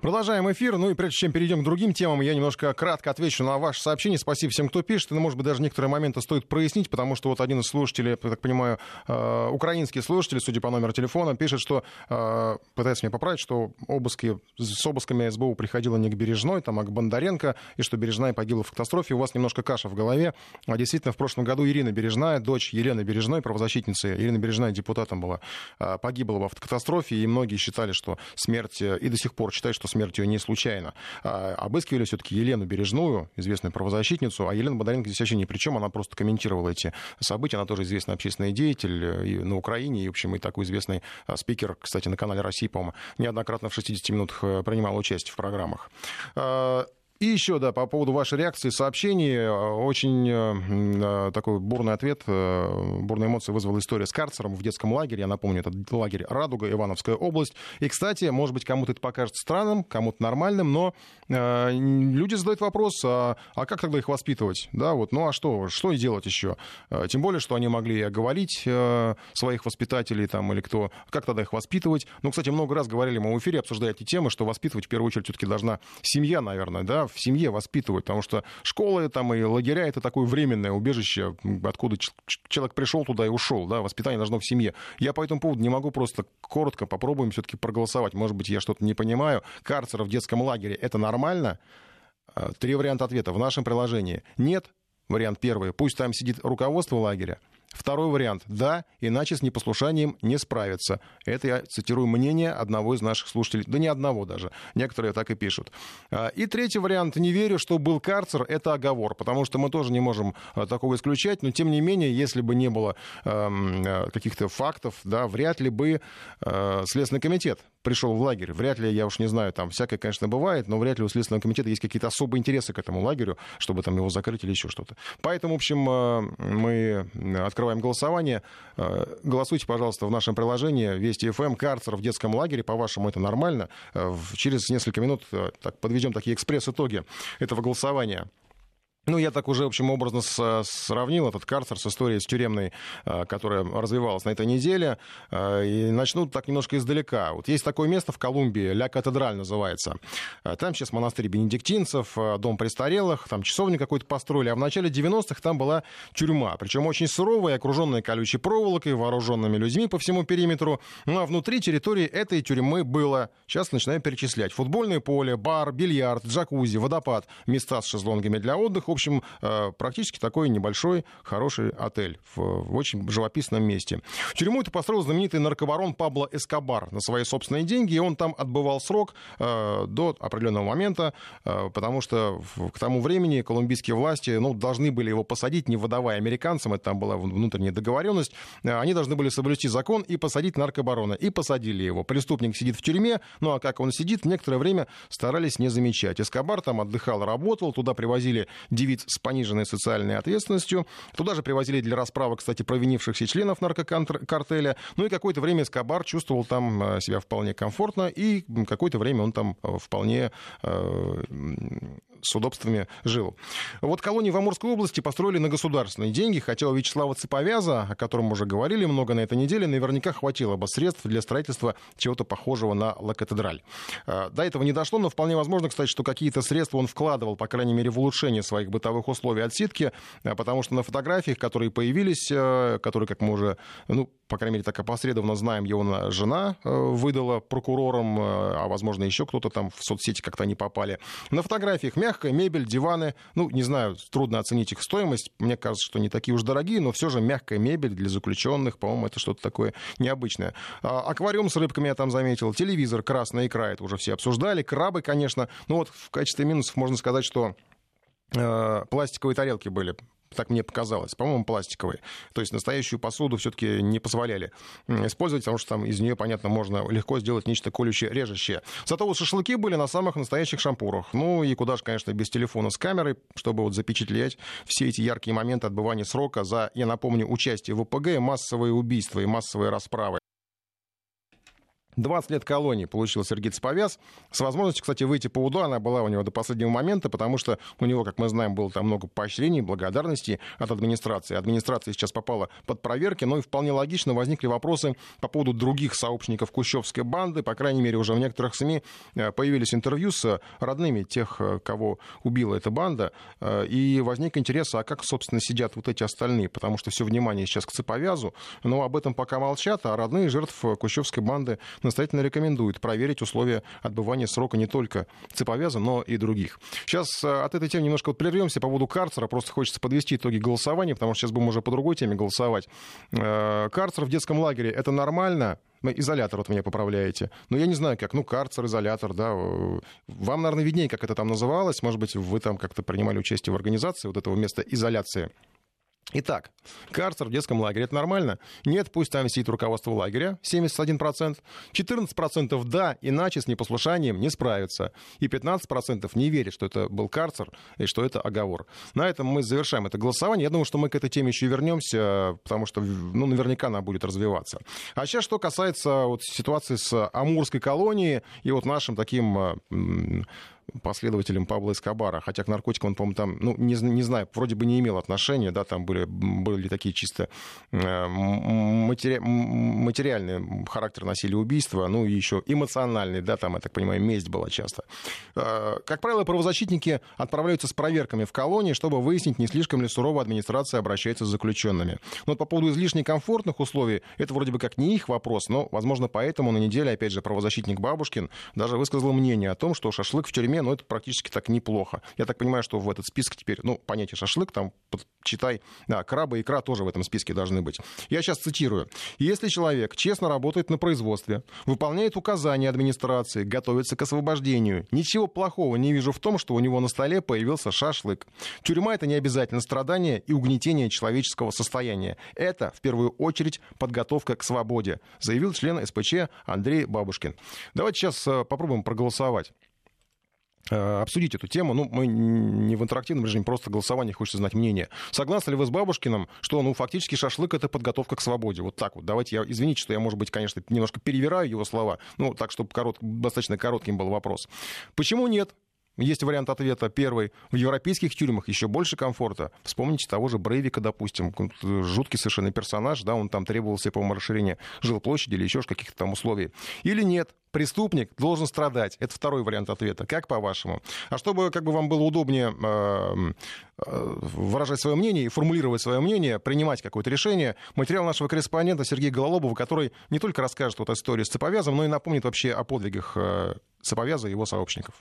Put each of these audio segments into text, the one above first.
Продолжаем эфир. Ну и прежде чем перейдем к другим темам, я немножко кратко отвечу на ваше сообщение. Спасибо всем, кто пишет. И, ну, может быть, даже некоторые моменты стоит прояснить, потому что вот один из слушателей, я так понимаю, э, украинский слушатель, судя по номеру телефона, пишет, что э, пытается меня поправить, что обыски с обысками СБУ приходило не к Бережной, там, а к Бондаренко, и что Бережная погибла в катастрофе. У вас немножко каша в голове. А действительно, в прошлом году Ирина Бережная, дочь Елены Бережной, правозащитницы, Ирина Бережная депутатом была, э, погибла в автокатастрофе, и многие считали, что смерть, и до сих пор считают, что смерть ее не случайно случайно. А, обыскивали все-таки Елену Бережную, известную правозащитницу, а Елена Бондаренко здесь вообще ни при чем, она просто комментировала эти события, она тоже известный общественный деятель э, и на Украине, и, в общем, и такой известный а, спикер, кстати, на канале России, по-моему, неоднократно в 60 минутах э, принимал участие в программах. И еще, да, по поводу вашей реакции, сообщений. Э, очень э, э, такой бурный ответ, бурные эмоции вызвала история с карцером в детском лагере. Я напомню, это лагерь «Радуга», Ивановская область. И, кстати, может быть, кому-то это покажется странным, кому-то нормальным, но люди задают вопрос, а, а как тогда их воспитывать? Да, вот, ну а что, что и делать еще? Тем более, что они могли оговорить своих воспитателей там, или кто, как тогда их воспитывать? Ну, кстати, много раз говорили мы в эфире, обсуждая эти темы, что воспитывать в первую очередь все-таки должна семья, наверное, да, в семье воспитывают, потому что школы там и лагеря это такое временное убежище, откуда человек пришел туда и ушел, да, воспитание должно в семье. Я по этому поводу не могу просто коротко попробуем все-таки проголосовать. Может быть, я что-то не понимаю. Карцер в детском лагере это нормально? А, три варианта ответа в нашем приложении. Нет, вариант первый. Пусть там сидит руководство лагеря. Второй вариант. Да, иначе с непослушанием не справиться. Это я цитирую мнение одного из наших слушателей. Да не одного даже. Некоторые так и пишут. А, и третий вариант. Не верю, что был карцер. Это оговор. Потому что мы тоже не можем а, такого исключать. Но тем не менее, если бы не было э, каких-то фактов, да, вряд ли бы э, Следственный комитет пришел в лагерь. Вряд ли, я уж не знаю, там всякое, конечно, бывает, но вряд ли у Следственного комитета есть какие-то особые интересы к этому лагерю, чтобы там его закрыть или еще что-то. Поэтому, в общем, э, мы открываем голосование. Э, голосуйте, пожалуйста, в нашем приложении Вести ФМ. Карцер в детском лагере. По-вашему, это нормально? Э, через несколько минут так, подведем такие экспресс-итоги этого голосования. Ну, я так уже, в общем, образно сравнил этот карцер с историей с тюремной, а, которая развивалась на этой неделе. А, и начну так немножко издалека. Вот есть такое место в Колумбии, Ля Катедраль называется. А, там сейчас монастырь бенедиктинцев, дом престарелых, там часовник какой-то построили. А в начале 90-х там была тюрьма. Причем очень суровая, окруженная колючей проволокой, вооруженными людьми по всему периметру. Ну, а внутри территории этой тюрьмы было, сейчас начинаем перечислять, футбольное поле, бар, бильярд, джакузи, водопад, места с шезлонгами для отдыха, в общем, э, практически такой небольшой, хороший отель в, очень живописном месте. В тюрьму это построил знаменитый наркобарон Пабло Эскобар на свои собственные деньги, и он там отбывал срок э, до определенного момента, э, потому что к тому времени колумбийские власти ну, должны были его посадить, не выдавая американцам, это там была внутренняя договоренность, они должны были соблюсти закон и посадить наркобарона. И посадили его. Преступник сидит в тюрьме, ну а как он сидит, некоторое время старались не замечать. Эскобар там отдыхал, работал, туда привозили девиц с пониженной социальной ответственностью. Туда же привозили для расправы, кстати, провинившихся членов наркокартеля. Ну и какое-то время Эскобар чувствовал там э, себя вполне комфортно, и какое-то время он там э, вполне э, с удобствами жил. Вот колонии в Амурской области построили на государственные деньги, хотя у Вячеслава Цеповяза, о котором уже говорили много на этой неделе, наверняка хватило бы средств для строительства чего-то похожего на Ла Катедраль. До этого не дошло, но вполне возможно, кстати, что какие-то средства он вкладывал, по крайней мере, в улучшение своих бытовых условий отсидки, потому что на фотографиях, которые появились, которые, как мы уже, ну, по крайней мере, так опосредованно знаем, его жена выдала прокурорам, а, возможно, еще кто-то там в соцсети как-то не попали. На фотографиях мягкая мебель, диваны. Ну, не знаю, трудно оценить их стоимость. Мне кажется, что не такие уж дорогие, но все же мягкая мебель для заключенных, по-моему, это что-то такое необычное. А, аквариум с рыбками я там заметил. Телевизор, красная икра, это уже все обсуждали. Крабы, конечно. Ну вот в качестве минусов можно сказать, что пластиковые тарелки были так мне показалось, по-моему, пластиковые. То есть настоящую посуду все-таки не позволяли использовать, потому что там из нее, понятно, можно легко сделать нечто колющее, режущее. Зато вот шашлыки были на самых настоящих шампурах. Ну и куда же, конечно, без телефона с камерой, чтобы вот запечатлеть все эти яркие моменты отбывания срока за, я напомню, участие в ОПГ, массовые убийства и массовые расправы. 20 лет колонии получил Сергей Цеповяз. С возможностью, кстати, выйти по УДО она была у него до последнего момента, потому что у него, как мы знаем, было там много поощрений, благодарностей от администрации. Администрация сейчас попала под проверки, но и вполне логично возникли вопросы по поводу других сообщников Кущевской банды. По крайней мере, уже в некоторых СМИ э, появились интервью с родными тех, э, кого убила эта банда. Э, и возник интерес, а как, собственно, сидят вот эти остальные, потому что все внимание сейчас к Цеповязу, но об этом пока молчат, а родные жертв Кущевской банды настоятельно рекомендует проверить условия отбывания срока не только цеповяза, но и других. Сейчас э, от этой темы немножко вот прервемся по поводу карцера. Просто хочется подвести итоги голосования, потому что сейчас будем уже по другой теме голосовать. Э, карцер в детском лагере — это нормально? Изолятор, вот меня поправляете. Но я не знаю, как, ну, карцер, изолятор, да. Вам, наверное, виднее, как это там называлось. Может быть, вы там как-то принимали участие в организации вот этого места изоляции. Итак, карцер в детском лагере, это нормально? Нет, пусть там сидит руководство лагеря, 71%. 14% да, иначе с непослушанием не справятся. И 15% не верят, что это был карцер и что это оговор. На этом мы завершаем это голосование. Я думаю, что мы к этой теме еще вернемся, потому что, ну, наверняка она будет развиваться. А сейчас, что касается вот ситуации с Амурской колонией и вот нашим таким последователем Павла Эскобара, хотя к наркотикам он, по-моему, там, ну, не, не знаю, вроде бы не имел отношения, да, там были, были такие чисто э, матери... материальный характер носили убийства, ну, и еще эмоциональный, да, там, я так понимаю, месть была часто. Э, как правило, правозащитники отправляются с проверками в колонии, чтобы выяснить, не слишком ли сурово администрация обращается с заключенными. Но по поводу излишне комфортных условий, это вроде бы как не их вопрос, но, возможно, поэтому на неделе, опять же, правозащитник Бабушкин даже высказал мнение о том, что шашлык в тюрьме но это практически так неплохо. Я так понимаю, что в этот список теперь, ну, понятие шашлык, там, читай, да, краба икра тоже в этом списке должны быть. Я сейчас цитирую. Если человек честно работает на производстве, выполняет указания администрации, готовится к освобождению, ничего плохого не вижу в том, что у него на столе появился шашлык. Тюрьма — это не обязательно страдание и угнетение человеческого состояния. Это, в первую очередь, подготовка к свободе, заявил член СПЧ Андрей Бабушкин. Давайте сейчас э, попробуем проголосовать. Э, обсудить эту тему. Ну, мы не в интерактивном режиме, просто голосование, хочется знать мнение. Согласны ли вы с Бабушкиным, что, ну, фактически шашлык — это подготовка к свободе? Вот так вот. Давайте я, извините, что я, может быть, конечно, немножко перевираю его слова, ну, так, чтобы корот, достаточно коротким был вопрос. Почему нет? Есть вариант ответа первый. В европейских тюрьмах еще больше комфорта. Вспомните того же Брейвика, допустим. Жуткий совершенно персонаж, да, он там требовался, по-моему, расширения жилплощади или еще каких-то там условий. Или нет, преступник должен страдать. Это второй вариант ответа. Как по-вашему? А чтобы как бы вам было удобнее э, э, выражать свое мнение и формулировать свое мнение, принимать какое-то решение, материал нашего корреспондента Сергея Гололобова, который не только расскажет вот историю с Цеповязом, но и напомнит вообще о подвигах э, Цеповяза и его сообщников.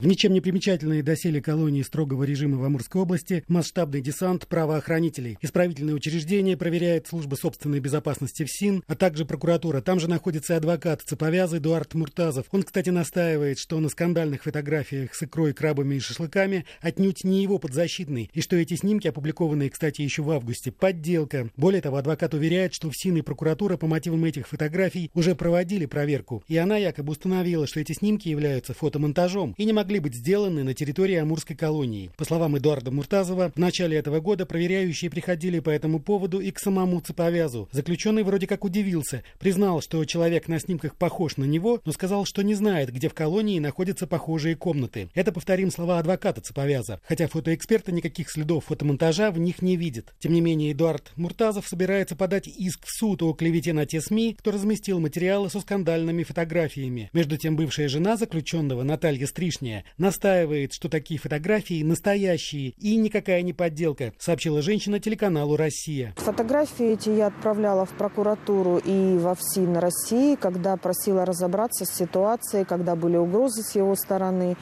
В ничем не примечательные доселе колонии строгого режима в Амурской области масштабный десант правоохранителей. Исправительные учреждения проверяет служба собственной безопасности ФСИН, а также прокуратура. Там же находится адвокат цеповяз Эдуард Муртазов. Он, кстати, настаивает, что на скандальных фотографиях с икрой, крабами и шашлыками отнюдь не его подзащитный, и что эти снимки, опубликованные, кстати, еще в августе, подделка. Более того, адвокат уверяет, что ФСИН и прокуратура по мотивам этих фотографий уже проводили проверку, и она якобы установила, что эти снимки являются фотомонтажом и не могли быть сделаны на территории Амурской колонии. По словам Эдуарда Муртазова, в начале этого года проверяющие приходили по этому поводу и к самому Цеповязу. Заключенный вроде как удивился, признал, что человек на снимках похож на него, но сказал, что не знает, где в колонии находятся похожие комнаты. Это, повторим, слова адвоката Цеповяза, хотя фотоэксперты никаких следов фотомонтажа в них не видят. Тем не менее, Эдуард Муртазов собирается подать иск в суд о клевете на те СМИ, кто разместил материалы со скандальными фотографиями. Между тем, бывшая жена заключенного Наталья Стришня Армения настаивает, что такие фотографии настоящие и никакая не подделка, сообщила женщина телеканалу «Россия». Фотографии эти я отправляла в прокуратуру и во ФСИН России, когда просила разобраться с ситуацией, когда были угрозы с его стороны.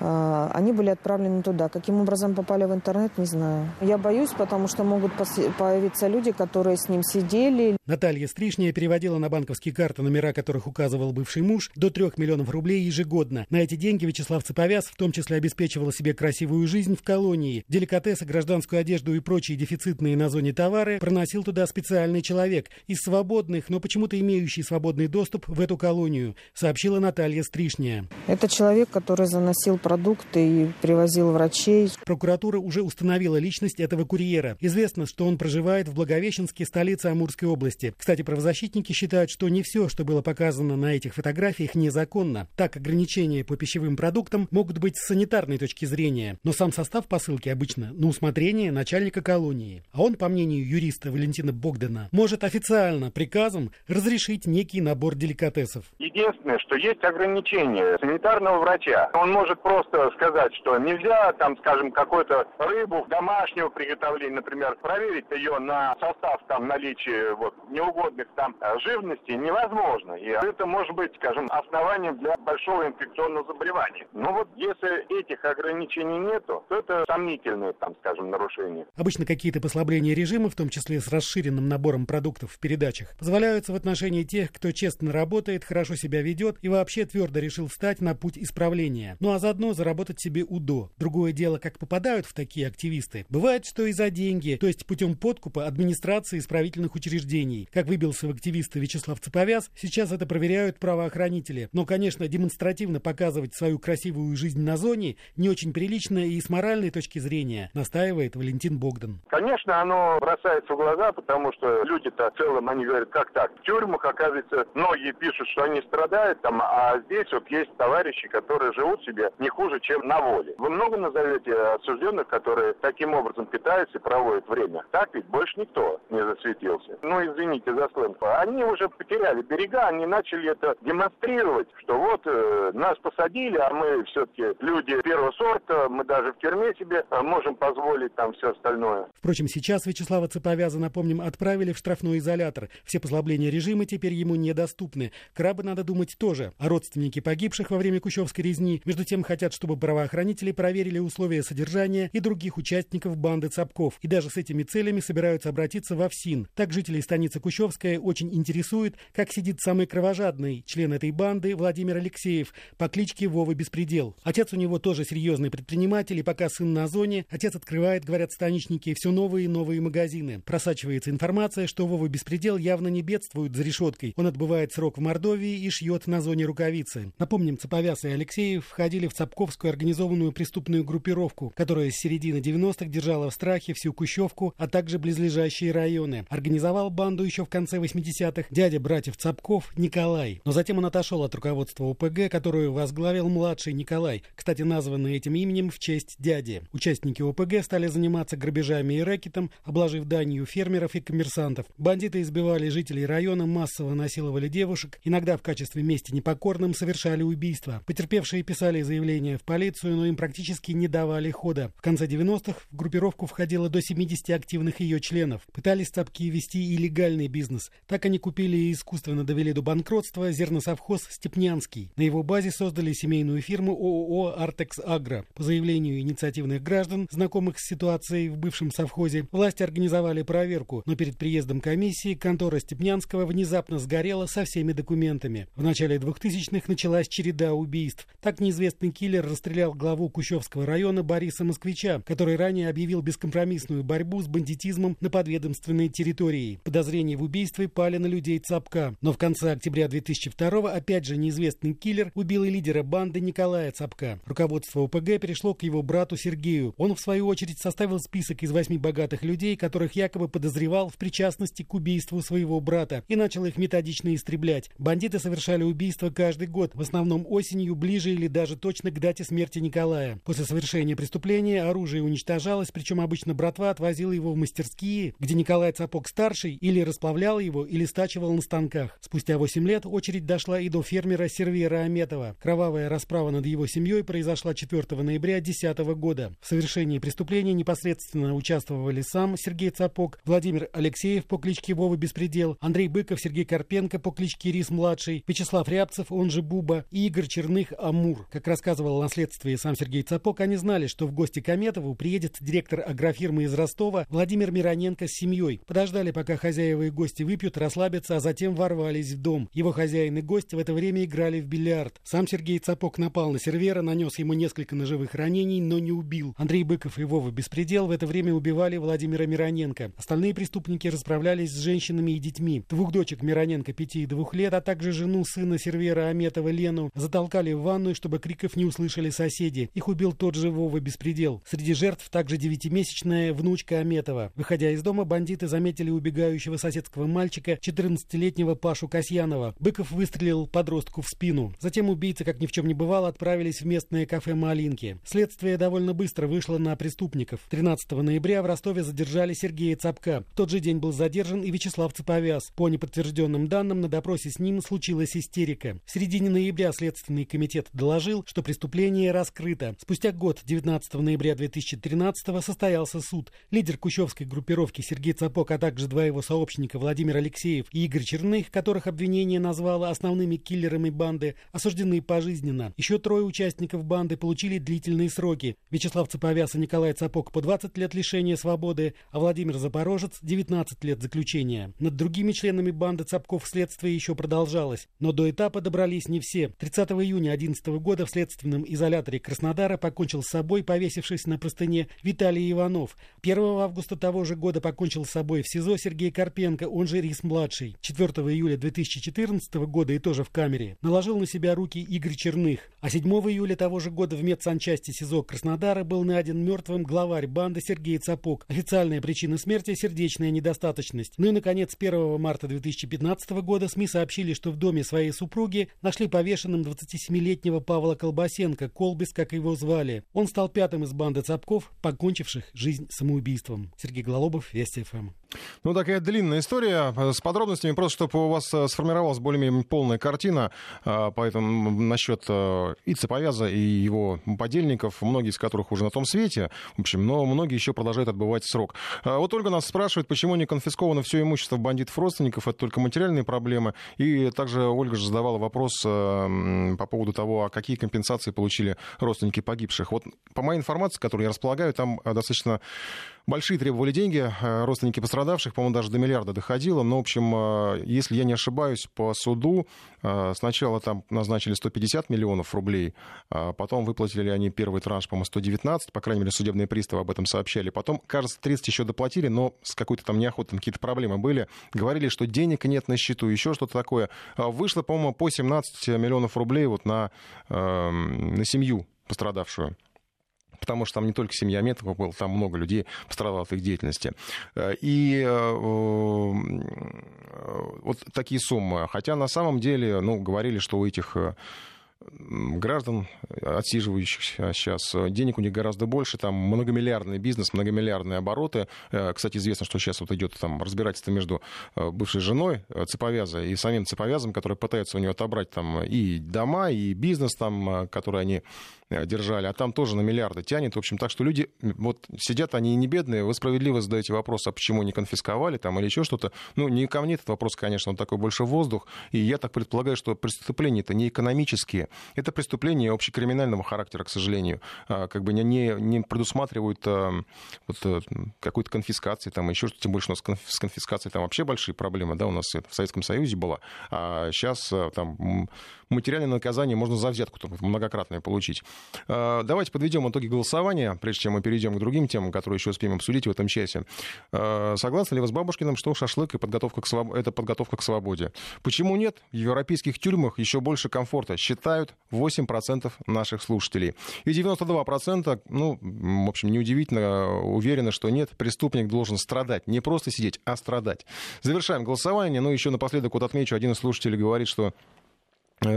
А, они были отправлены туда. Каким образом попали в интернет, не знаю. Я боюсь, потому что могут появиться люди, которые с ним сидели. Наталья Стришняя переводила на банковские карты номера, которых указывал бывший муж, до трех миллионов рублей ежегодно. На эти деньги Вячеслав Цеповяз в том числе обеспечивала себе красивую жизнь в колонии. Деликатесы, гражданскую одежду и прочие дефицитные на зоне товары проносил туда специальный человек из свободных, но почему-то имеющий свободный доступ в эту колонию, сообщила Наталья Стришняя. Это человек, который заносил продукты и привозил врачей. Прокуратура уже установила личность этого курьера. Известно, что он проживает в Благовещенске, столице Амурской области. Кстати, правозащитники считают, что не все, что было показано на этих фотографиях, незаконно. Так, ограничения по пищевым продуктам могут быть с санитарной точки зрения, но сам состав посылки обычно на усмотрение начальника колонии. А он, по мнению юриста Валентина Богдана, может официально приказом разрешить некий набор деликатесов. Единственное, что есть ограничение санитарного врача. Он может просто сказать, что нельзя, там, скажем, какую-то рыбу домашнего приготовления, например, проверить ее на состав там наличия вот неугодных там живности невозможно. И это может быть, скажем, основанием для большого инфекционного заболевания. Но вот если этих ограничений нету, то это сомнительное, там, скажем, нарушение. Обычно какие-то послабления режима, в том числе с расширенным набором продуктов в передачах, позволяются в отношении тех, кто честно работает, хорошо себя ведет и вообще твердо решил встать на путь исправления. Ну а заодно заработать себе УДО. Другое дело, как попадают в такие активисты. Бывает, что и за деньги, то есть путем подкупа администрации исправительных учреждений. Как выбился в активисты Вячеслав Цеповяз, сейчас это проверяют правоохранители. Но, конечно, демонстративно показывать свою красивую жизнь на зоне не очень прилично и с моральной точки зрения, настаивает Валентин Богдан. Конечно, оно бросается в глаза, потому что люди-то в целом, они говорят, как так? В тюрьмах, оказывается, многие пишут, что они страдают там, а здесь вот есть товарищи, которые живут себе не хуже, чем на воле. Вы много назовете осужденных, которые таким образом питаются и проводят время? Так ведь больше никто не засветился. Ну, извините за сленг. Они уже потеряли берега, они начали это демонстрировать, что вот э, нас посадили, а мы все-таки люди первого сорта, мы даже в тюрьме себе э, можем позволить там все остальное. Впрочем, сейчас Вячеслава Цеповяза, напомним, отправили в штрафной изолятор. Все послабления режима теперь ему недоступны. Крабы, надо думать, тоже. А родственники погибших во время Кущевской резни, между тем, хотят, чтобы правоохранители проверили условия содержания и других участников банды Цапков. И даже с этими целями собираются обратиться во ФСИН. Так жителей станицы Кущевская очень интересует, как сидит самый кровожадный член этой банды Владимир Алексеев по кличке Вова Беспредел. Отец у него тоже серьезный предприниматель, и пока сын на зоне, отец открывает, говорят станичники, все новые и новые магазины. Просачивается информация, что Вова Беспредел явно не бедствует за решеткой. Он отбывает срок в Мордовии и шьет на зоне рукавицы. Напомним, Цеповяз и Алексеев входили в Цапковскую организованную преступную группировку, которая с середины 90-х держала в страхе всю Кущевку, а также близлежащие районы. Организовал банду еще в конце 80-х дядя братьев Цапков Николай. Но затем он отошел от руководства ОПГ, которую возглавил младший Николай, кстати, названный этим именем в честь дяди. Участники ОПГ стали заниматься грабежами и рэкетом, обложив данью фермеров и коммерсантов. Бандиты избивали жителей района, массово насиловали девушек, иногда в качестве мести непокорным совершали убийства. Потерпевшие писали заявления в полицию, но им практически не давали хода. В конце 90-х в группировку входило до 70 активных ее членов. Пытались цапки вести и легальный бизнес. Так они купили и искусственно довели до банкротства зерносовхоз «Степнянский». На его базе создали семейную фирму ООО «Артекс Агро». По заявлению инициативных граждан, знакомых с ситуацией в бывшем совхозе, власти организовали проверку, но перед приездом комиссии контора Степнянского внезапно сгорела со всеми документами. В начале 2000-х началась череда убийств. Так неизвестный киллер расстрелял главу Кущевского района Бориса Москвича, который ранее объявил бескомпромиссную борьбу с бандитизмом на подведомственной территории. Подозрения в убийстве пали на людей Цапка. Но в конце октября 2002 опять же неизвестный киллер убил и лидера банды Николая Цапка. Руководство ОПГ перешло к его брату Сергею. Он, в свою очередь, составил список из восьми богатых людей, которых якобы подозревал в причастности к убийству своего брата, и начал их методично истреблять. Бандиты совершали убийства каждый год, в основном осенью, ближе или даже точно к дате смерти Николая. После совершения преступления оружие уничтожалось, причем обычно братва отвозила его в мастерские, где Николай Цапок-старший или расплавлял его, или стачивал на станках. Спустя 8 лет очередь дошла и до фермера Сервера Аметова. Кровавая расправа над его семьей произошла 4 ноября 2010 года. В совершении преступления непосредственно участвовали сам Сергей Цапок, Владимир Алексеев по кличке Вова Беспредел, Андрей Быков, Сергей Карпенко по кличке Рис-младший, Вячеслав Рябцев, он же Буба, и Игорь Черных Амур. Как рассказывал на следствии сам Сергей Цапок, они знали, что в гости к Аметову приедет директор агрофирмы из Ростова Владимир Мироненко с семьей. Подождали, пока хозяева и гости выпьют, расслабятся, а затем ворвались в дом. Его хозяин и гость в это время играли в бильярд. Сам Сергей Цапок напал на Романа Сервера, нанес ему несколько ножевых ранений, но не убил. Андрей Быков и Вова Беспредел в это время убивали Владимира Мироненко. Остальные преступники расправлялись с женщинами и детьми. Двух дочек Мироненко, пяти и двух лет, а также жену сына Сервера Аметова Лену затолкали в ванную, чтобы криков не услышали соседи. Их убил тот же Вова Беспредел. Среди жертв также девятимесячная внучка Аметова. Выходя из дома, бандиты заметили убегающего соседского мальчика, 14-летнего Пашу Касьянова. Быков выстрелил подростку в спину. Затем убийцы, как ни в чем не бывало, отправились в местное кафе «Малинки». Следствие довольно быстро вышло на преступников. 13 ноября в Ростове задержали Сергея Цапка. В тот же день был задержан и Вячеслав Цеповяз. По неподтвержденным данным, на допросе с ним случилась истерика. В середине ноября Следственный комитет доложил, что преступление раскрыто. Спустя год, 19 ноября 2013 состоялся суд. Лидер кущевской группировки Сергей Цапок, а также два его сообщника Владимир Алексеев и Игорь Черных, которых обвинение назвало основными киллерами банды, осуждены пожизненно. Еще трое участников банды получили длительные сроки. Вячеслав Цеповяз и Николай Цапок по 20 лет лишения свободы, а Владимир Запорожец 19 лет заключения. Над другими членами банды Цапков следствие еще продолжалось. Но до этапа добрались не все. 30 июня 2011 года в следственном изоляторе Краснодара покончил с собой, повесившись на простыне, Виталий Иванов. 1 августа того же года покончил с собой в СИЗО Сергей Карпенко, он же Рис-младший. 4 июля 2014 года и тоже в камере наложил на себя руки Игорь Черных. А 7 июля того же года в медсанчасти СИЗО Краснодара был найден мертвым главарь банды Сергей Цапок. Официальная причина смерти – сердечная недостаточность. Ну и, наконец, 1 марта 2015 года СМИ сообщили, что в доме своей супруги нашли повешенным 27-летнего Павла Колбасенко, Колбис, как его звали. Он стал пятым из банды Цапков, покончивших жизнь самоубийством. Сергей Голобов, Вести ФМ. Ну, такая длинная история э, с подробностями, просто чтобы у вас э, сформировалась более-менее полная картина. Э, поэтому насчет и Цеповяза, и его подельников, многие из которых уже на том свете, в общем, но многие еще продолжают отбывать срок. Вот Ольга нас спрашивает, почему не конфисковано все имущество бандитов-родственников, это только материальные проблемы. И также Ольга же задавала вопрос по поводу того, а какие компенсации получили родственники погибших. Вот по моей информации, которую я располагаю, там достаточно большие требовали деньги, родственники пострадали пострадавших, по-моему, даже до миллиарда доходило. Но, в общем, э, если я не ошибаюсь, по суду э, сначала там назначили 150 миллионов рублей, а потом выплатили они первый транш, по-моему, 119, по крайней мере, судебные приставы об этом сообщали. Потом, кажется, 30 еще доплатили, но с какой-то там неохотой, какие-то проблемы были. Говорили, что денег нет на счету, еще что-то такое. А вышло, по-моему, по 17 миллионов рублей вот на, эм, на семью пострадавшую потому что там не только семья Метова была, там много людей пострадало от их деятельности. Э, и э, вот такие суммы. Хотя на самом деле, ну, говорили, что у этих э, граждан, отсиживающих сейчас. Денег у них гораздо больше, там многомиллиардный бизнес, многомиллиардные обороты. Э, кстати, известно, что сейчас вот идет там разбирательство между э, бывшей женой э, Цеповяза и самим Цеповязом, который пытается у нее отобрать там и дома, и бизнес там, который они держали, а там тоже на миллиарды тянет. В общем, так что люди вот сидят, они не бедные, вы справедливо задаете вопрос, а почему не конфисковали там или еще что-то. Ну, не ко мне этот вопрос, конечно, он такой больше воздух. И я так предполагаю, что преступления-то не экономические, это преступление общекриминального характера, к сожалению. А, как бы не, не предусматривают а, вот, э, какой-то конфискации, там, еще что-то, тем больше у нас с конфискацией там вообще большие проблемы, да, у нас это в Советском Союзе было, а сейчас э, там материальное наказание можно за взятку многократное получить. Давайте подведем итоги голосования, прежде чем мы перейдем к другим темам, которые еще успеем обсудить в этом часе. Согласны ли вы с Бабушкиным, что шашлык и подготовка к своб... это подготовка к свободе? Почему нет? В европейских тюрьмах еще больше комфорта. Считаю, считают 8% наших слушателей. И 92%, ну, в общем, неудивительно, уверены, что нет, преступник должен страдать. Не просто сидеть, а страдать. Завершаем голосование. Ну, еще напоследок вот отмечу, один из слушателей говорит, что Э,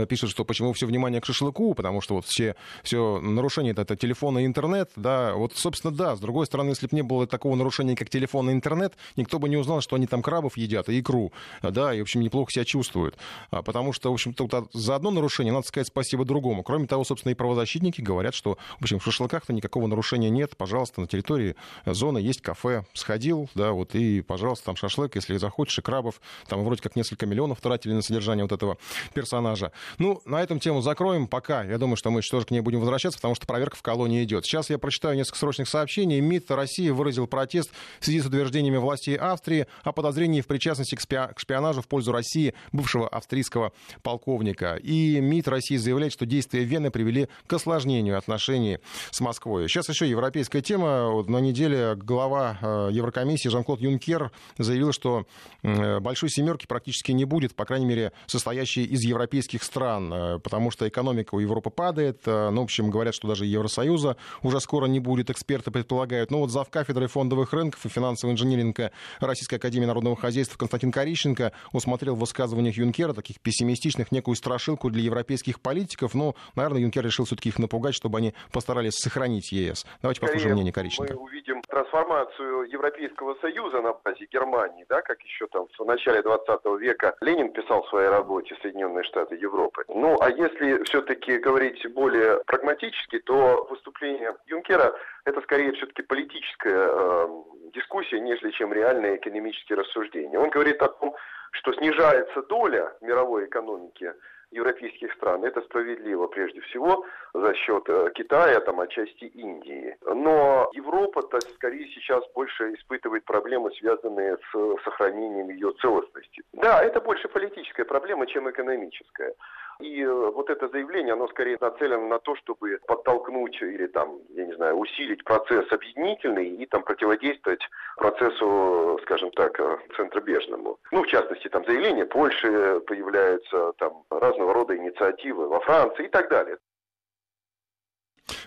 пишет, что почему все внимание к шашлыку, потому что вот все, все нарушения это, это телефон и интернет, да, вот, собственно, да, с другой стороны, если бы не было такого нарушения, как телефон и интернет, никто бы не узнал, что они там крабов едят и икру, да, и, в общем, неплохо себя чувствуют, а, потому что, в общем, тут за одно нарушение надо сказать спасибо другому. Кроме того, собственно, и правозащитники говорят, что, в общем, в шашлыках-то никакого нарушения нет, пожалуйста, на территории зоны есть кафе, сходил, да, вот, и, пожалуйста, там шашлык, если захочешь, и крабов, там вроде как несколько миллионов тратили на содержание вот этого персонажа. Ну, на этом тему закроем пока. Я думаю, что мы тоже к ней будем возвращаться, потому что проверка в колонии идет. Сейчас я прочитаю несколько срочных сообщений. МИД России выразил протест в связи с утверждениями властей Австрии о подозрении в причастности к шпионажу в пользу России бывшего австрийского полковника. И МИД России заявляет, что действия Вены привели к осложнению отношений с Москвой. Сейчас еще европейская тема. На неделе глава э, Еврокомиссии Жан-Клод Юнкер заявил, что большой семерки практически не будет, по крайней мере, состоящей из европейских стран, э, потому что экономика у Европы падает. Э, ну, в общем, говорят, что даже Евросоюза уже скоро не будет, эксперты предполагают. Но вот зав кафедрой фондовых рынков и финансового инжиниринга Российской Академии Народного Хозяйства Константин Корищенко усмотрел в высказываниях Юнкера, таких пессимистичных, некую страшилку для европейских политиков. Ну, наверное, Юнкер решил все-таки их напугать, чтобы они постарались сохранить ЕС. Давайте послушаем мнение Корищенко. Мы увидим трансформацию Европейского Союза на базе Германии, да, как еще там в начале 20 века Ленин писал в своей работе «Соединенные Штаты Европы». Ну, а если все-таки говорить более прагматически, то выступление Юнкера – это скорее все-таки политическая э, дискуссия, нежели чем реальные экономические рассуждения. Он говорит о том, что снижается доля мировой экономики европейских стран. Это справедливо прежде всего за счет э, Китая, там, отчасти Индии. Но Европа-то скорее сейчас больше испытывает проблемы, связанные с сохранением ее целостности. Да, это больше политическая проблема, чем экономическая. И э, вот это заявление, оно скорее нацелено на то, чтобы подтолкнуть или там, я не знаю, усилить процесс объединительный и там противодействовать процессу, скажем так, э, центробежному. Ну, в частности, там заявления Польши появляются, там разного рода инициативы во Франции и так далее.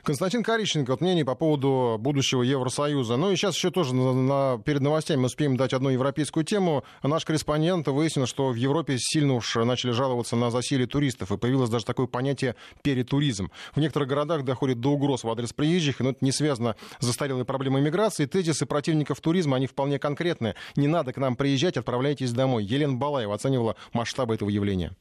Константин Кориченко, вот мнение по поводу будущего Евросоюза. Ну и сейчас еще тоже на, на, перед новостями мы успеем дать одну европейскую тему. Наш корреспондент выяснил, что в Европе сильно уж начали жаловаться на засилие туристов, и появилось даже такое понятие перетуризм. В некоторых городах доходит до угроз в адрес приезжих, но это не связано с застарелой проблемой миграции. Тезисы противников туризма, они вполне конкретные. Не надо к нам приезжать, отправляйтесь домой. Елена Балаева оценивала масштабы этого явления.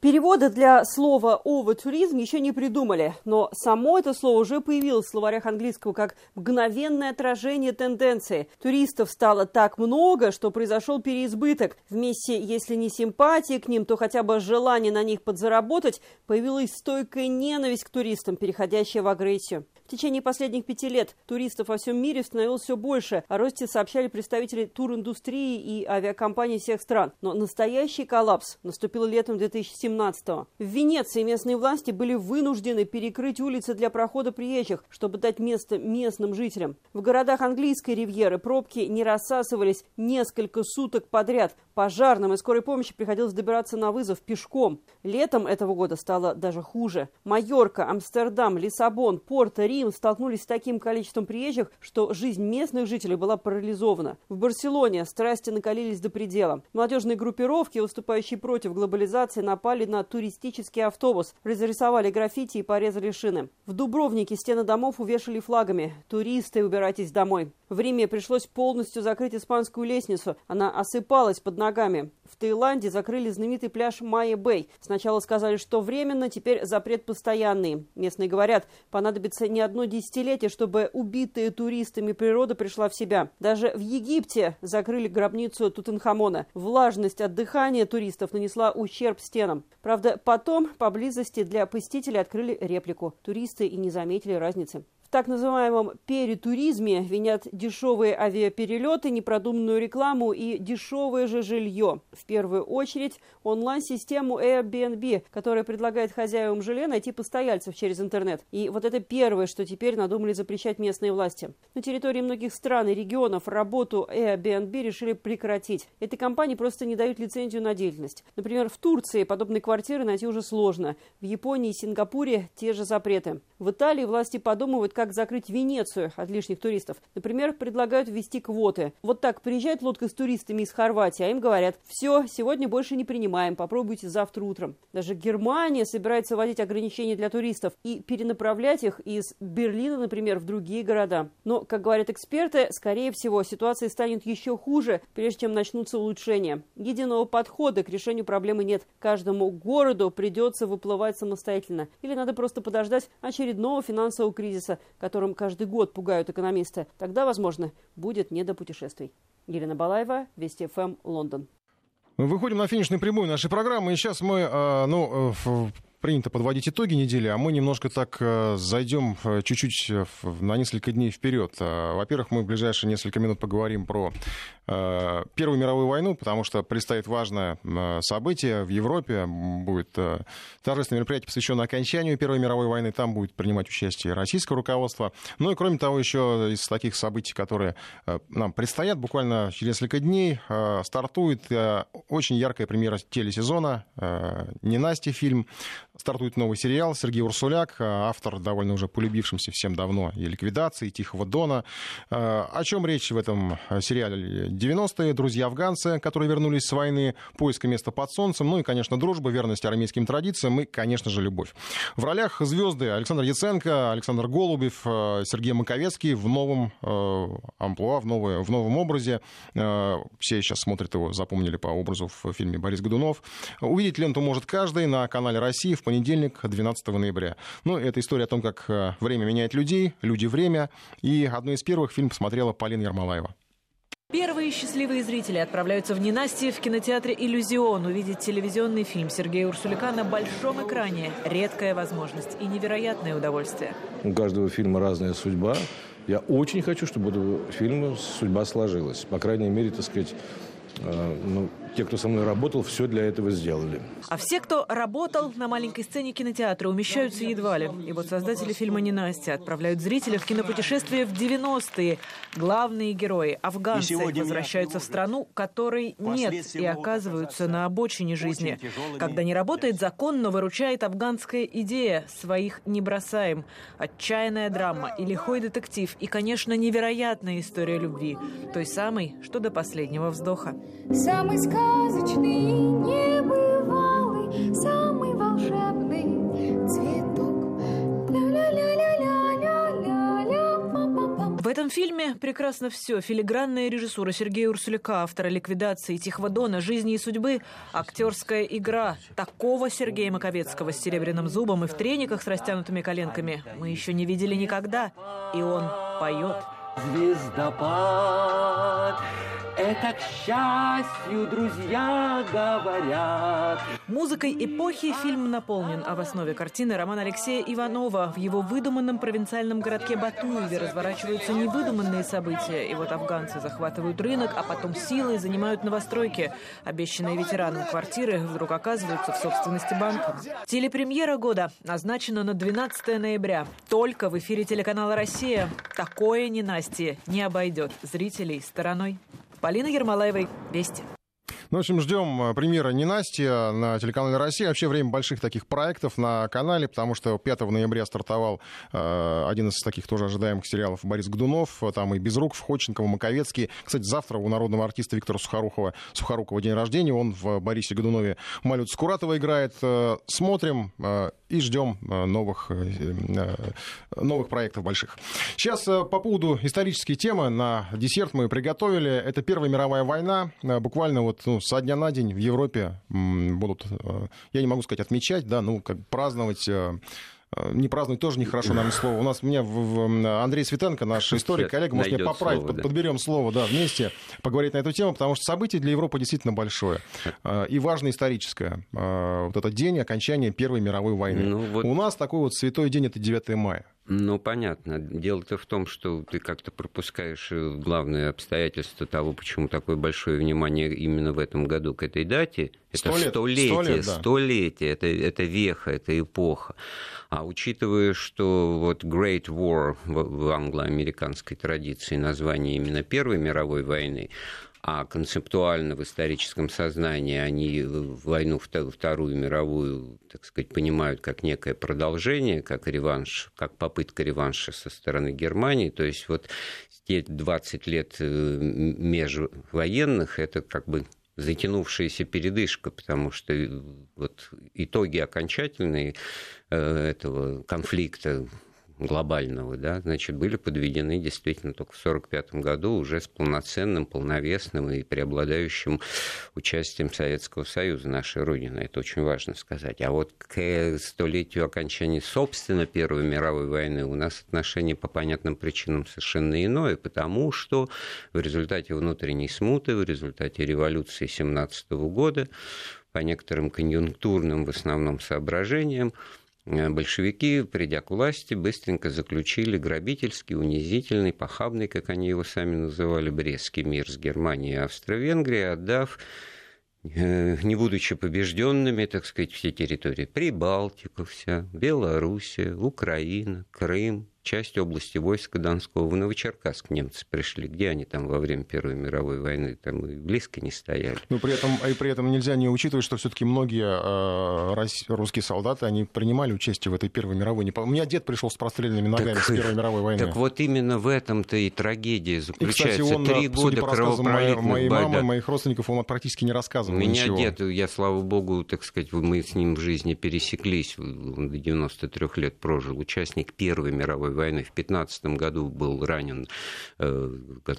Переводы для слова «овотуризм» еще не придумали, но само это слово уже появилось в словарях английского как мгновенное отражение тенденции. Туристов стало так много, что произошел переизбыток. Вместе, если не симпатии к ним, то хотя бы желание на них подзаработать, появилась стойкая ненависть к туристам, переходящая в агрессию. В течение последних пяти лет туристов во всем мире становилось все больше. О росте сообщали представители туриндустрии и авиакомпаний всех стран. Но настоящий коллапс наступил летом 2017 -го. В Венеции местные власти были вынуждены перекрыть улицы для прохода приезжих, чтобы дать место местным жителям. В городах английской ривьеры пробки не рассасывались несколько суток подряд. Пожарным и скорой помощи приходилось добираться на вызов пешком. Летом этого года стало даже хуже. Майорка, Амстердам, Лиссабон, Порто, Рим Рим столкнулись с таким количеством приезжих, что жизнь местных жителей была парализована. В Барселоне страсти накалились до предела. Молодежные группировки, выступающие против глобализации, напали на туристический автобус, разрисовали граффити и порезали шины. В Дубровнике стены домов увешали флагами «Туристы, убирайтесь домой». В Риме пришлось полностью закрыть испанскую лестницу. Она осыпалась под ногами. В Таиланде закрыли знаменитый пляж Майя-Бэй. Сначала сказали, что временно, теперь запрет постоянный. Местные говорят, понадобится не одно десятилетие, чтобы убитые туристами природа пришла в себя. Даже в Египте закрыли гробницу Тутанхамона. Влажность от дыхания туристов нанесла ущерб стенам. Правда, потом поблизости для посетителей открыли реплику. Туристы и не заметили разницы. В так называемом перетуризме винят дешевые авиаперелеты, непродуманную рекламу и дешевое же жилье. В первую очередь онлайн-систему Airbnb, которая предлагает хозяевам жилья найти постояльцев через интернет. И вот это первое, что теперь надумали запрещать местные власти. На территории многих стран и регионов работу Airbnb решили прекратить. Этой компании просто не дают лицензию на деятельность. Например, в Турции подобные квартиры найти уже сложно. В Японии и Сингапуре те же запреты. В Италии власти подумывают, как закрыть Венецию от лишних туристов. Например, предлагают ввести квоты. Вот так приезжает лодка с туристами из Хорватии, а им говорят, все, сегодня больше не принимаем, попробуйте завтра утром. Даже Германия собирается вводить ограничения для туристов и перенаправлять их из Берлина, например, в другие города. Но, как говорят эксперты, скорее всего, ситуация станет еще хуже, прежде чем начнутся улучшения. Единого подхода к решению проблемы нет. Каждому городу придется выплывать самостоятельно. Или надо просто подождать очередного финансового кризиса, которым каждый год пугают экономисты, тогда, возможно, будет не до путешествий. Елена Балаева, Вести ФМ, Лондон. Выходим на финишную прямую нашей программы, и сейчас мы, э, ну, э, принято подводить итоги недели, а мы немножко так э, зайдем э, чуть-чуть э, на несколько дней вперед. Во-первых, мы в ближайшие несколько минут поговорим про Первую мировую войну, потому что предстоит важное событие в Европе. Будет торжественное мероприятие, посвященное окончанию Первой мировой войны. Там будет принимать участие российское руководство. Ну и кроме того, еще из таких событий, которые нам предстоят, буквально через несколько дней стартует очень яркая премьера телесезона «Ненасти» фильм Стартует новый сериал. Сергей Урсуляк, э, автор довольно уже полюбившимся всем давно и ликвидации, и Тихого Дона. Э, о чем речь в этом э, сериале? 90-е, друзья афганцы, которые вернулись с войны, поиск места под солнцем, ну и, конечно, дружба, верность армейским традициям и, конечно же, любовь. В ролях звезды Александр Яценко, Александр Голубев, Сергей Маковецкий в новом амплуа, в, новой, в новом образе. Все сейчас смотрят его, запомнили по образу в фильме Борис Годунов. Увидеть ленту может каждый на канале России в понедельник, 12 ноября. Ну, это история о том, как э, время меняет людей, люди — время. И одну из первых фильм посмотрела Полина Ермолаева. Первые счастливые зрители отправляются в ненастье в кинотеатре «Иллюзион» увидеть телевизионный фильм Сергея Урсуляка на большом экране. Редкая возможность и невероятное удовольствие. У каждого фильма разная судьба. Я очень хочу, чтобы у фильма судьба сложилась. По крайней мере, так сказать, э, ну, те, кто со мной работал, все для этого сделали. А все, кто работал на маленькой сцене кинотеатра, умещаются едва ли. И вот создатели фильма «Ненастья» отправляют зрителя в кинопутешествие в 90-е. Главные герои, афганцы, возвращаются в страну, которой нет, и оказываются на обочине жизни. Когда не работает закон, но выручает афганская идея «своих не бросаем». Отчаянная драма и лихой детектив, и, конечно, невероятная история любви. Той самой, что до последнего вздоха. Самый сказочный сказочный, небывалый, самый волшебный цветок. В этом фильме прекрасно все. Филигранная режиссура Сергея Урсуляка, автора «Ликвидации», «Тихого дона», «Жизни и судьбы», актерская игра. Такого Сергея Маковецкого с серебряным зубом и в трениках с растянутыми коленками мы еще не видели никогда. И он поет. Звездопад это к счастью, друзья говорят. Музыкой эпохи фильм наполнен, а в основе картины роман Алексея Иванова. В его выдуманном провинциальном городке Батуеве разворачиваются невыдуманные события. И вот афганцы захватывают рынок, а потом силой занимают новостройки. Обещанные ветеранам квартиры вдруг оказываются в собственности банка. Телепремьера года назначена на 12 ноября. Только в эфире телеканала «Россия». Такое ненастье не обойдет зрителей стороной. Полина Ермолаевой, Вести. Ну, в общем, ждем э, премьера «Ненастья» на телеканале «Россия». Вообще время больших таких проектов на канале, потому что 5 ноября стартовал э, один из таких тоже ожидаемых сериалов Борис Годунов. Там и Безруков, Ходченкова, Маковецкий. Кстати, завтра у народного артиста Виктора Сухорукова, Сухорукова день рождения. Он в Борисе Годунове Малют Скуратова играет. Э, смотрим и ждем новых, новых проектов больших. Сейчас по поводу исторической темы на десерт мы приготовили. Это Первая мировая война. Буквально вот ну, со дня на день в Европе будут, э, я не могу сказать отмечать, да, ну, как праздновать э, э, не праздновать тоже нехорошо, наверное, слово. У нас меня в, в, Андрей Светенко, наш историк, коллега, может меня поправить, слово, да. подберем слово, да, вместе поговорить на эту тему, потому что событие для Европы действительно большое и важное историческое. Вот этот день окончания Первой мировой войны. Ну, вот... У нас такой вот святой день, это 9 мая. Ну, понятно. Дело-то в том, что ты как-то пропускаешь э, главное обстоятельство того, почему такое большое внимание именно в этом году к этой дате. Это лет, столетие, сто лет, да. столетие, это, это веха, это эпоха. А учитывая, что вот Great War в англо-американской традиции название именно Первой мировой войны, а концептуально в историческом сознании они войну Вторую мировую, так сказать, понимают как некое продолжение, как реванш, как попытка реванша со стороны Германии. То есть вот те 20 лет э, межвоенных, это как бы затянувшаяся передышка, потому что вот итоги окончательные э, этого конфликта глобального, да, значит, были подведены действительно только в 1945 году уже с полноценным, полновесным и преобладающим участием Советского Союза, нашей Родины. Это очень важно сказать. А вот к столетию окончания, собственно, Первой мировой войны у нас отношение по понятным причинам совершенно иное, потому что в результате внутренней смуты, в результате революции 17 года, по некоторым конъюнктурным в основном соображениям, большевики, придя к власти, быстренько заключили грабительский, унизительный, похабный, как они его сами называли, Брестский мир с Германией и Австро-Венгрией, отдав э, не будучи побежденными, так сказать, все территории. Прибалтика вся, Белоруссия, Украина, Крым, часть области войска Донского. В Новочеркасск немцы пришли. Где они там во время Первой мировой войны? Там и близко не стояли. Ну, при этом, и при этом нельзя не учитывать, что все-таки многие э, русские солдаты, они принимали участие в этой Первой мировой. У меня дед пришел с простреленными ногами так, с Первой мировой войны. Так вот именно в этом-то и трагедия заключается. И, кстати, он, Три года кровопролитных моей мамы, моих родственников, он практически не рассказывал У меня ничего. дед, я, слава богу, так сказать, мы с ним в жизни пересеклись. Он до 93 лет прожил. Участник Первой мировой войны в 15 году был ранен э,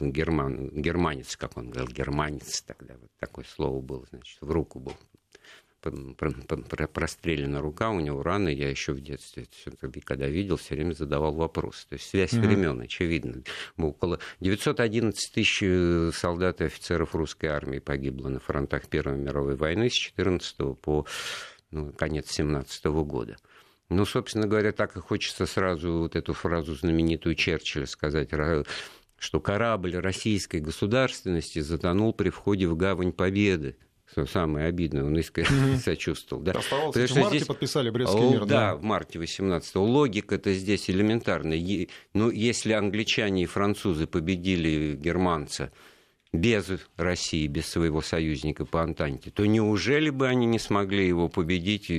герман, германец, как он говорил, германец тогда, вот такое слово было, значит, в руку был прострелена рука, у него раны, я еще в детстве, когда видел, все время задавал вопрос. То есть связь mm-hmm. времен, очевидно. Около 911 тысяч э, солдат и офицеров русской армии погибло на фронтах Первой мировой войны с 14 по ну, конец 17 года. Ну, собственно говоря, так и хочется сразу вот эту фразу знаменитую Черчилля сказать, что корабль российской государственности затонул при входе в гавань Победы. Что самое обидное, он искренне mm-hmm. сочувствовал. Да. Оставалось, в марте здесь... подписали Брестский мир. Да, да, в марте 18-го. Логика-то здесь элементарная. Ну, если англичане и французы победили германца без России, без своего союзника по Антанте, то неужели бы они не смогли его победить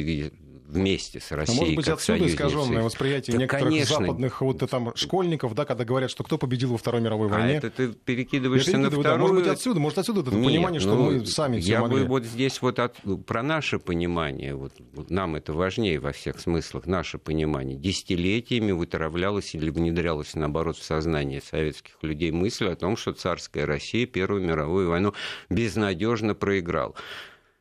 вместе с Россией. А может быть, как отсюда искаженное восприятие да, некоторых конечно. западных вот, там, школьников, да, когда говорят, что кто победил во Второй мировой а войне. А это ты перекидываешься на вторую... Да, может быть, отсюда, может, отсюда это Нет, понимание, что ну, мы сами все Я могли. бы вот здесь вот от, про наше понимание, вот, нам это важнее во всех смыслах, наше понимание. Десятилетиями вытравлялось или внедрялось, наоборот, в сознание советских людей мысль о том, что царская Россия Первую мировую войну безнадежно проиграл.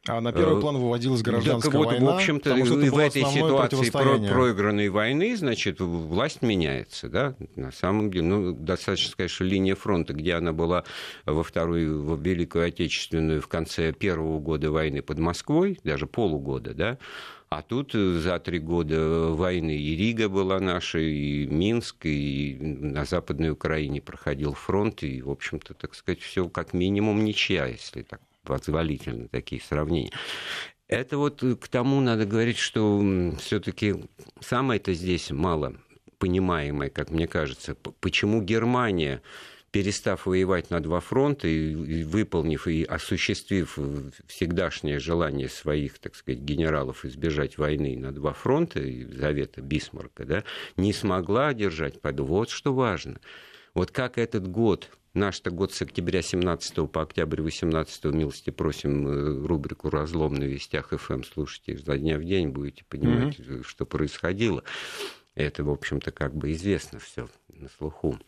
А на первый э, план выводилась гражданская так вот, война. В общем-то, в этой ситуации про проигранной войны, значит, власть меняется, да, на самом деле. Ну, достаточно сказать, что линия фронта, где она была во вторую, в Великую Отечественную в конце первого года войны под Москвой, даже полугода, да, а тут за три года войны и Рига была наша, и Минск, и на Западной Украине проходил фронт, и, в общем-то, так сказать, все как минимум ничья, если так позволительны такие сравнения. Это вот к тому надо говорить, что все-таки самое-то здесь мало понимаемое, как мне кажется, почему Германия перестав воевать на два фронта и выполнив и осуществив всегдашнее желание своих, так сказать, генералов избежать войны на два фронта, завета Бисмарка, да, не смогла одержать победу. Вот что важно. Вот как этот год Наш-то год с октября 17 по октябрь 18 милости просим э, рубрику «Разлом на вестях ФМ». Слушайте за дня в день, будете понимать, mm-hmm. что происходило. Это, в общем-то, как бы известно все на слуху.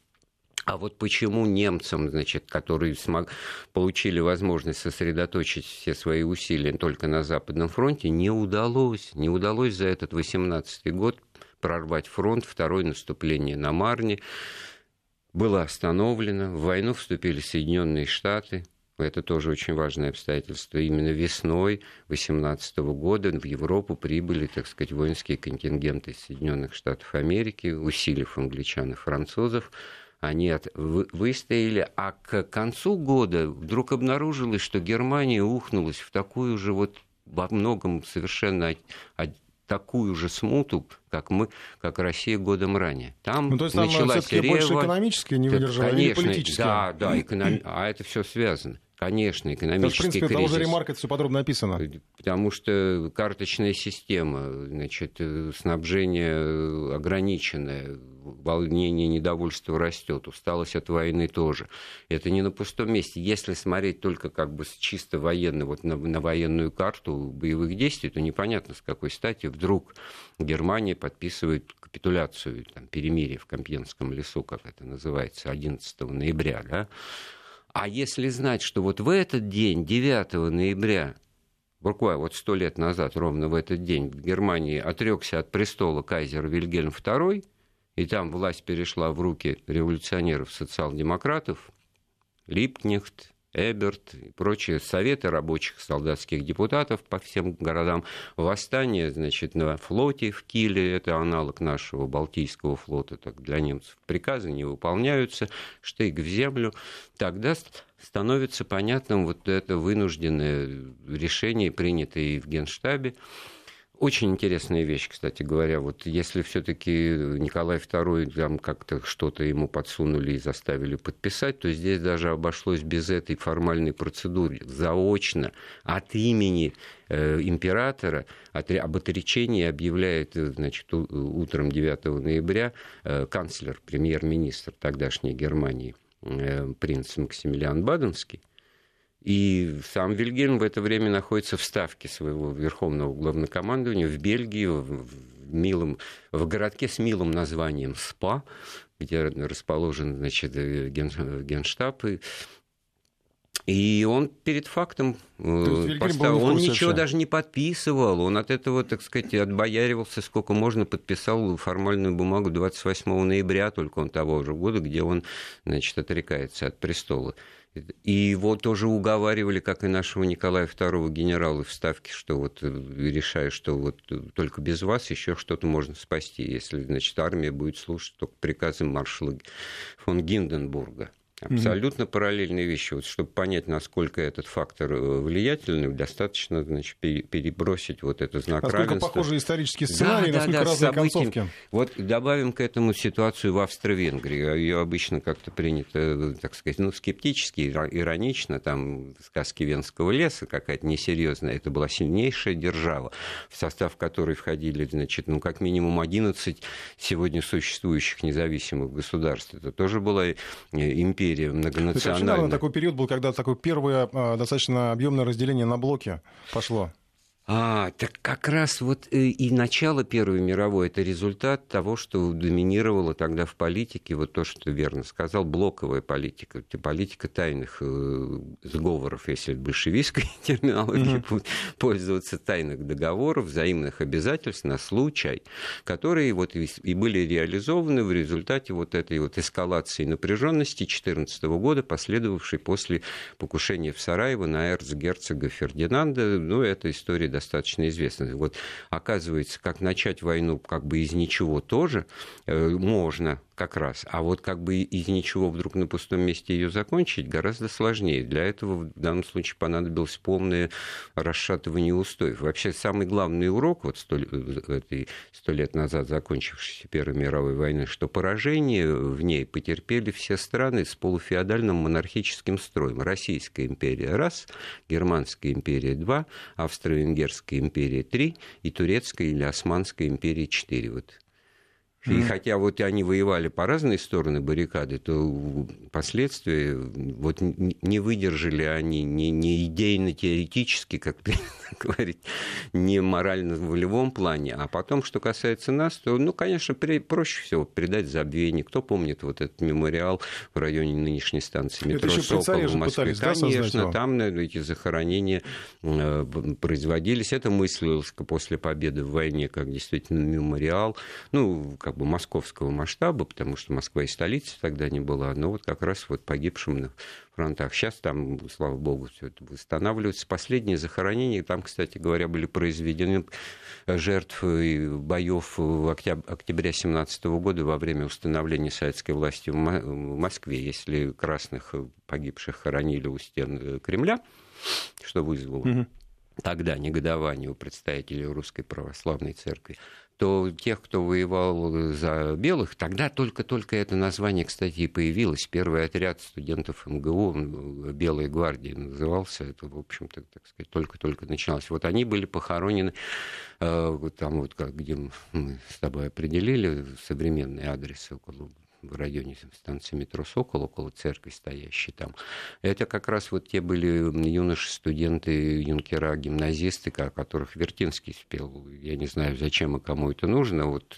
А вот почему немцам, значит, которые смог... получили возможность сосредоточить все свои усилия только на Западном фронте, не удалось. Не удалось за этот 18-й год прорвать фронт, второе наступление на Марне было остановлено. В войну вступили Соединенные Штаты. Это тоже очень важное обстоятельство. Именно весной 18 года в Европу прибыли, так сказать, воинские контингенты Соединенных Штатов Америки, усилив англичан и французов. Они от, выстояли, а к концу года вдруг обнаружилось, что Германия ухнулась в такую же вот во многом совершенно такую же смуту, как мы, как Россия годом ранее. Там ну, то есть началась все-таки рева... больше экономическая не выдержала, конечно, не политическая. Да, да, эконом... а это все связано. Конечно, экономический в принципе, кризис. Потому ремарк это все подробно описано. Потому что карточная система, значит, э, снабжение э, ограниченное, волнение, недовольство растет, усталость от войны тоже. Это не на пустом месте. Если смотреть только как бы чисто военно, вот на, на военную карту боевых действий, то непонятно, с какой стати вдруг Германия подписывает капитуляцию, там, перемирие в Компьенском лесу, как это называется, 11 ноября, да, а если знать, что вот в этот день, 9 ноября, буквально вот сто лет назад, ровно в этот день, в Германии отрекся от престола кайзер Вильгельм II, и там власть перешла в руки революционеров-социал-демократов, Липкнехт, Эберт и прочие советы рабочих солдатских депутатов по всем городам. Восстание, значит, на флоте в Киле, это аналог нашего Балтийского флота, так для немцев приказы не выполняются, штык в землю. Тогда становится понятным вот это вынужденное решение, принятое в Генштабе, очень интересная вещь, кстати говоря. Вот если все-таки Николай II там как-то что-то ему подсунули и заставили подписать, то здесь даже обошлось без этой формальной процедуры. Заочно от имени э, императора об отречении объявляет значит, утром 9 ноября э, канцлер, премьер-министр тогдашней Германии э, принц Максимилиан Баденский. И сам Вильгельм в это время находится в ставке своего верховного главнокомандования в Бельгии, в, милом, в городке с милым названием СПА, где расположен значит, ген, генштаб. И, и он перед фактом э, поставил, он ничего даже не подписывал, он от этого, так сказать, отбояривался, сколько можно, подписал формальную бумагу 28 ноября только он того же года, где он, значит, отрекается от престола. И его тоже уговаривали, как и нашего Николая II генерала в Ставке, что вот э, решая, что вот только без вас еще что-то можно спасти, если, значит, армия будет слушать только приказы маршала фон Гинденбурга. Абсолютно mm-hmm. параллельные вещи. Вот, чтобы понять, насколько этот фактор э, влиятельный, достаточно значит, перебросить вот этот знак насколько равенства. Насколько похожи исторические сценарии, да, насколько да, да, разные события. концовки. Вот добавим к этому ситуацию в Австро-Венгрии. Ее обычно как-то принято, так сказать, ну, скептически, иронично. Там сказки Венского леса какая-то несерьезная. Это была сильнейшая держава, в состав которой входили, значит, ну, как минимум 11 сегодня существующих независимых государств. Это тоже была э, империя империя многонациональная. Это такой период был, когда такое первое а, достаточно объемное разделение на блоки пошло. А, так как раз вот э, и начало Первой мировой это результат того, что доминировало тогда в политике, вот то, что верно сказал, блоковая политика, политика тайных э, сговоров, если большевистской терминологией mm-hmm. пользоваться, тайных договоров, взаимных обязательств на случай, которые вот и, и были реализованы в результате вот этой вот эскалации напряженности 2014 года, последовавшей после покушения в Сараево на эрцгерцога Фердинанда. Ну, эта история достаточно известно. Вот оказывается, как начать войну как бы из ничего тоже э, можно, как раз. А вот как бы из ничего вдруг на пустом месте ее закончить гораздо сложнее. Для этого в данном случае понадобилось полное расшатывание устоев. Вообще самый главный урок вот сто, этой сто лет назад закончившейся Первой мировой войны, что поражение в ней потерпели все страны с полуфеодальным монархическим строем. Российская империя раз, Германская империя два, Австро-Венгерская империя три и Турецкая или Османская империя четыре. Вот и хотя вот они воевали по разные стороны баррикады, то последствия вот не выдержали они ни, ни идейно-теоретически, как говорить, не морально-волевом плане. А потом, что касается нас, то, ну, конечно, при, проще всего придать забвение. Кто помнит вот этот мемориал в районе нынешней станции метро Сокол в Москве? Конечно, да, там наверное, эти захоронения э, производились. Это мыслилось после победы в войне как действительно мемориал. Ну, как бы московского масштаба, потому что Москва и столица тогда не была, но вот как раз вот погибшим на фронтах. Сейчас там, слава богу, все это восстанавливается. Последние захоронения, там, кстати говоря, были произведены жертв боев в октябре 17 года во время установления советской власти в Москве. Если красных погибших хоронили у стен Кремля, что вызвало тогда негодование у представителей Русской Православной Церкви, то тех, кто воевал за белых, тогда только-только это название, кстати, и появилось. Первый отряд студентов МГУ, Белой гвардии назывался, это, в общем-то, так сказать, только-только начиналось. Вот они были похоронены э, там вот, где мы с тобой определили современный адрес около в районе станции метро «Сокол», около церкви стоящей там. Это как раз вот те были юноши, студенты, юнкера, гимназисты, которых Вертинский спел. Я не знаю, зачем и кому это нужно. Вот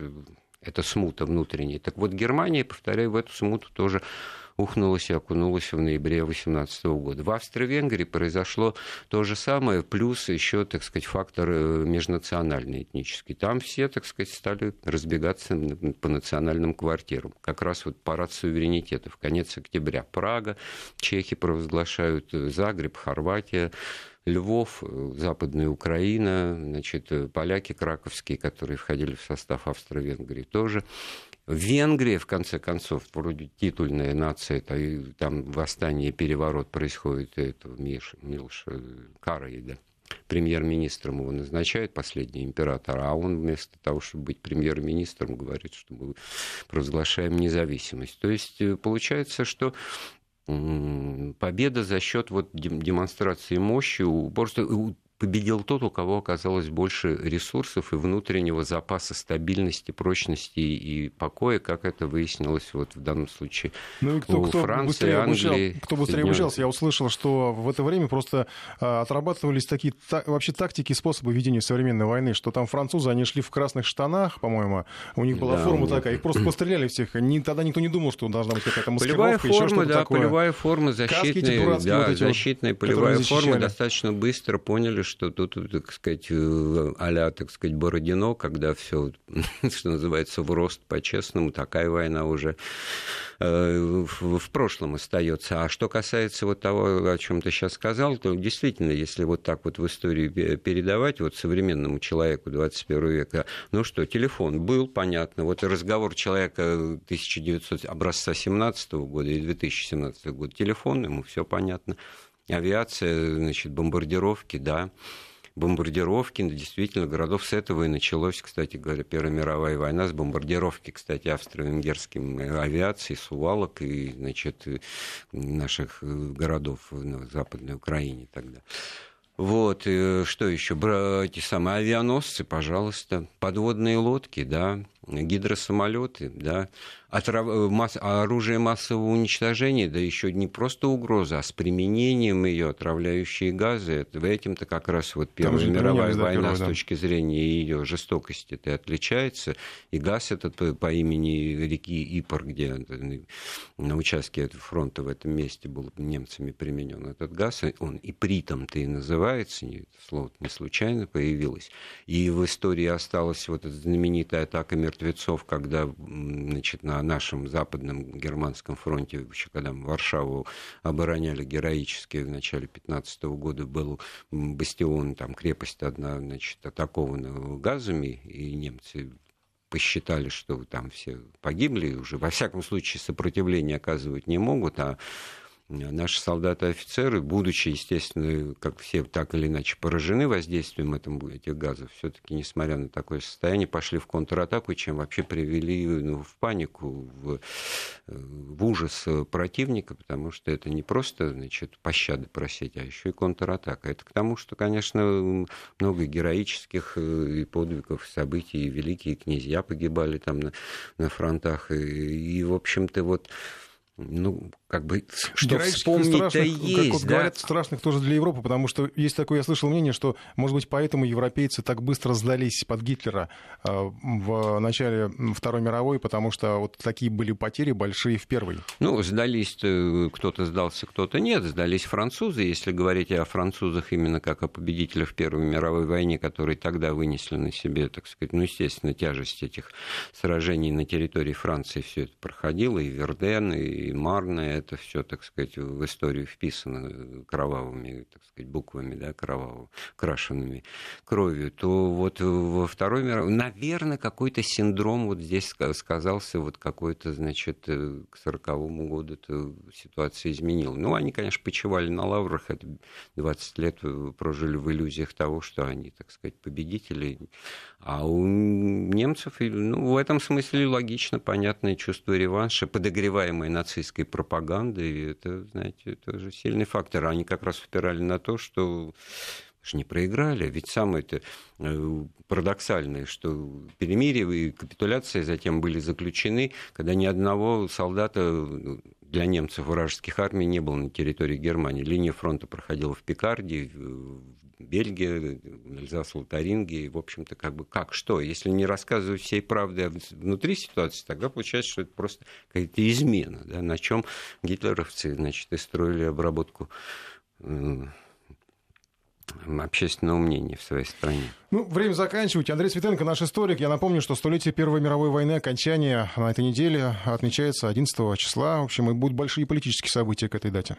это смута внутренняя. Так вот, Германия, повторяю, в эту смуту тоже ухнулась и окунулась в ноябре 2018 года. В Австро-Венгрии произошло то же самое, плюс еще, так сказать, фактор э, межнациональный, этнический. Там все, так сказать, стали разбегаться по национальным квартирам. Как раз вот парад суверенитета в конец октября. Прага, чехи провозглашают, э, Загреб, Хорватия, Львов, э, Западная Украина, значит, поляки краковские, которые входили в состав Австро-Венгрии, тоже. Венгрия, в конце концов, вроде титульная нация, это, там восстание переворот происходит, это Миш, Милш Карай, да, премьер-министром его назначает последний император, а он вместо того, чтобы быть премьер-министром, говорит, что мы провозглашаем независимость. То есть э, получается, что победа за счет вот демонстрации мощи, просто победил тот, у кого оказалось больше ресурсов и внутреннего запаса стабильности, прочности и покоя, как это выяснилось вот в данном случае ну и кто, у кто Франции, быстрее Англии. Обучал, кто быстрее обучался, я услышал, что в это время просто а, отрабатывались такие та, вообще тактики и способы ведения современной войны, что там французы, они шли в красных штанах, по-моему, у них была да, форма такая, их просто постреляли всех. Ни, тогда никто не думал, что должна быть какая-то маскировка, полевая форма, еще да, такое. полевая форма, защитная, да, вот защитная вот, полевая форма, достаточно быстро поняли, что тут, так сказать, а так сказать, Бородино, когда все, что называется, в рост по-честному, такая война уже э, в прошлом остается. А что касается вот того, о чем ты сейчас сказал, то действительно, если вот так вот в истории передавать вот современному человеку 21 века, ну что, телефон был, понятно, вот разговор человека 1900 образца 17 года и 2017 года, телефон, ему все понятно авиация, значит, бомбардировки, да, бомбардировки, действительно, городов с этого и началось, кстати говоря, Первая мировая война, с бомбардировки, кстати, австро-венгерским авиацией, Сувалок и, значит, наших э, городов на Западной Украине тогда. Вот, э, что еще? Эти самые авианосцы, пожалуйста, подводные лодки, да, гидросамолеты, да, отрав... Э, масс... оружие массового уничтожения, да еще не просто угроза, а с применением ее отравляющие газы. Это, в этом-то как раз вот Первая мировая война первого, да. с точки зрения ее жестокости это отличается. И газ этот по, имени реки Ипор, где на участке фронта в этом месте был немцами применен этот газ, он и притом-то и называется, слово не случайно появилось. И в истории осталась вот эта знаменитая атака мертвецов, когда значит, на нашем западном германском фронте, еще когда мы Варшаву обороняли героически в начале 15 года, был бастион, там крепость одна, значит, атакована газами, и немцы посчитали, что там все погибли, уже во всяком случае сопротивление оказывать не могут, а наши солдаты и офицеры, будучи, естественно, как все так или иначе поражены воздействием этом, этих газов, все-таки, несмотря на такое состояние, пошли в контратаку, чем вообще привели ну, в панику, в, в ужас противника, потому что это не просто значит, пощады просить, а еще и контратака. Это к тому, что, конечно, много героических э, и подвигов, событий, и великие князья погибали там на, на фронтах, и, и в общем-то, вот ну, как бы, что вспомнить-то есть. Как вот да? говорят, страшных тоже для Европы, потому что есть такое, я слышал мнение, что, может быть, поэтому европейцы так быстро сдались под Гитлера э, в начале Второй мировой, потому что вот такие были потери большие в первой. Ну, сдались кто-то сдался, кто-то нет. Сдались французы, если говорить о французах именно как о победителях в Первой мировой войне, которые тогда вынесли на себе, так сказать, ну, естественно, тяжесть этих сражений на территории Франции все это проходило, и Верден, и и Марна, это все, так сказать, в историю вписано кровавыми, так сказать, буквами, да, кроваво крашенными кровью, то вот во Второй мировой, наверное, какой-то синдром вот здесь сказался, вот какой-то, значит, э, к сороковому году ситуация изменила. Ну, они, конечно, почивали на лаврах, это 20 лет прожили в иллюзиях того, что они, так сказать, победители, а у немцев, ну, в этом смысле логично, понятное чувство реванша, подогреваемое нацистской пропагандой, это, знаете, это же сильный фактор. Они как раз упирали на то, что же не проиграли. Ведь самое-то э, парадоксальное, что перемирие и капитуляция затем были заключены, когда ни одного солдата для немцев вражеских армий не было на территории Германии. Линия фронта проходила в Пикардии, в Бельгии, Эльзас, Лотарингии. В общем-то, как бы как, что? Если не рассказывать всей правды внутри ситуации, тогда получается, что это просто какая-то измена, да, на чем гитлеровцы, значит, и строили обработку э, общественного мнения в своей стране. Ну, время заканчивать. Андрей Светенко, наш историк. Я напомню, что столетие Первой мировой войны, окончание на этой неделе отмечается 11 числа. В общем, и будут большие политические события к этой дате.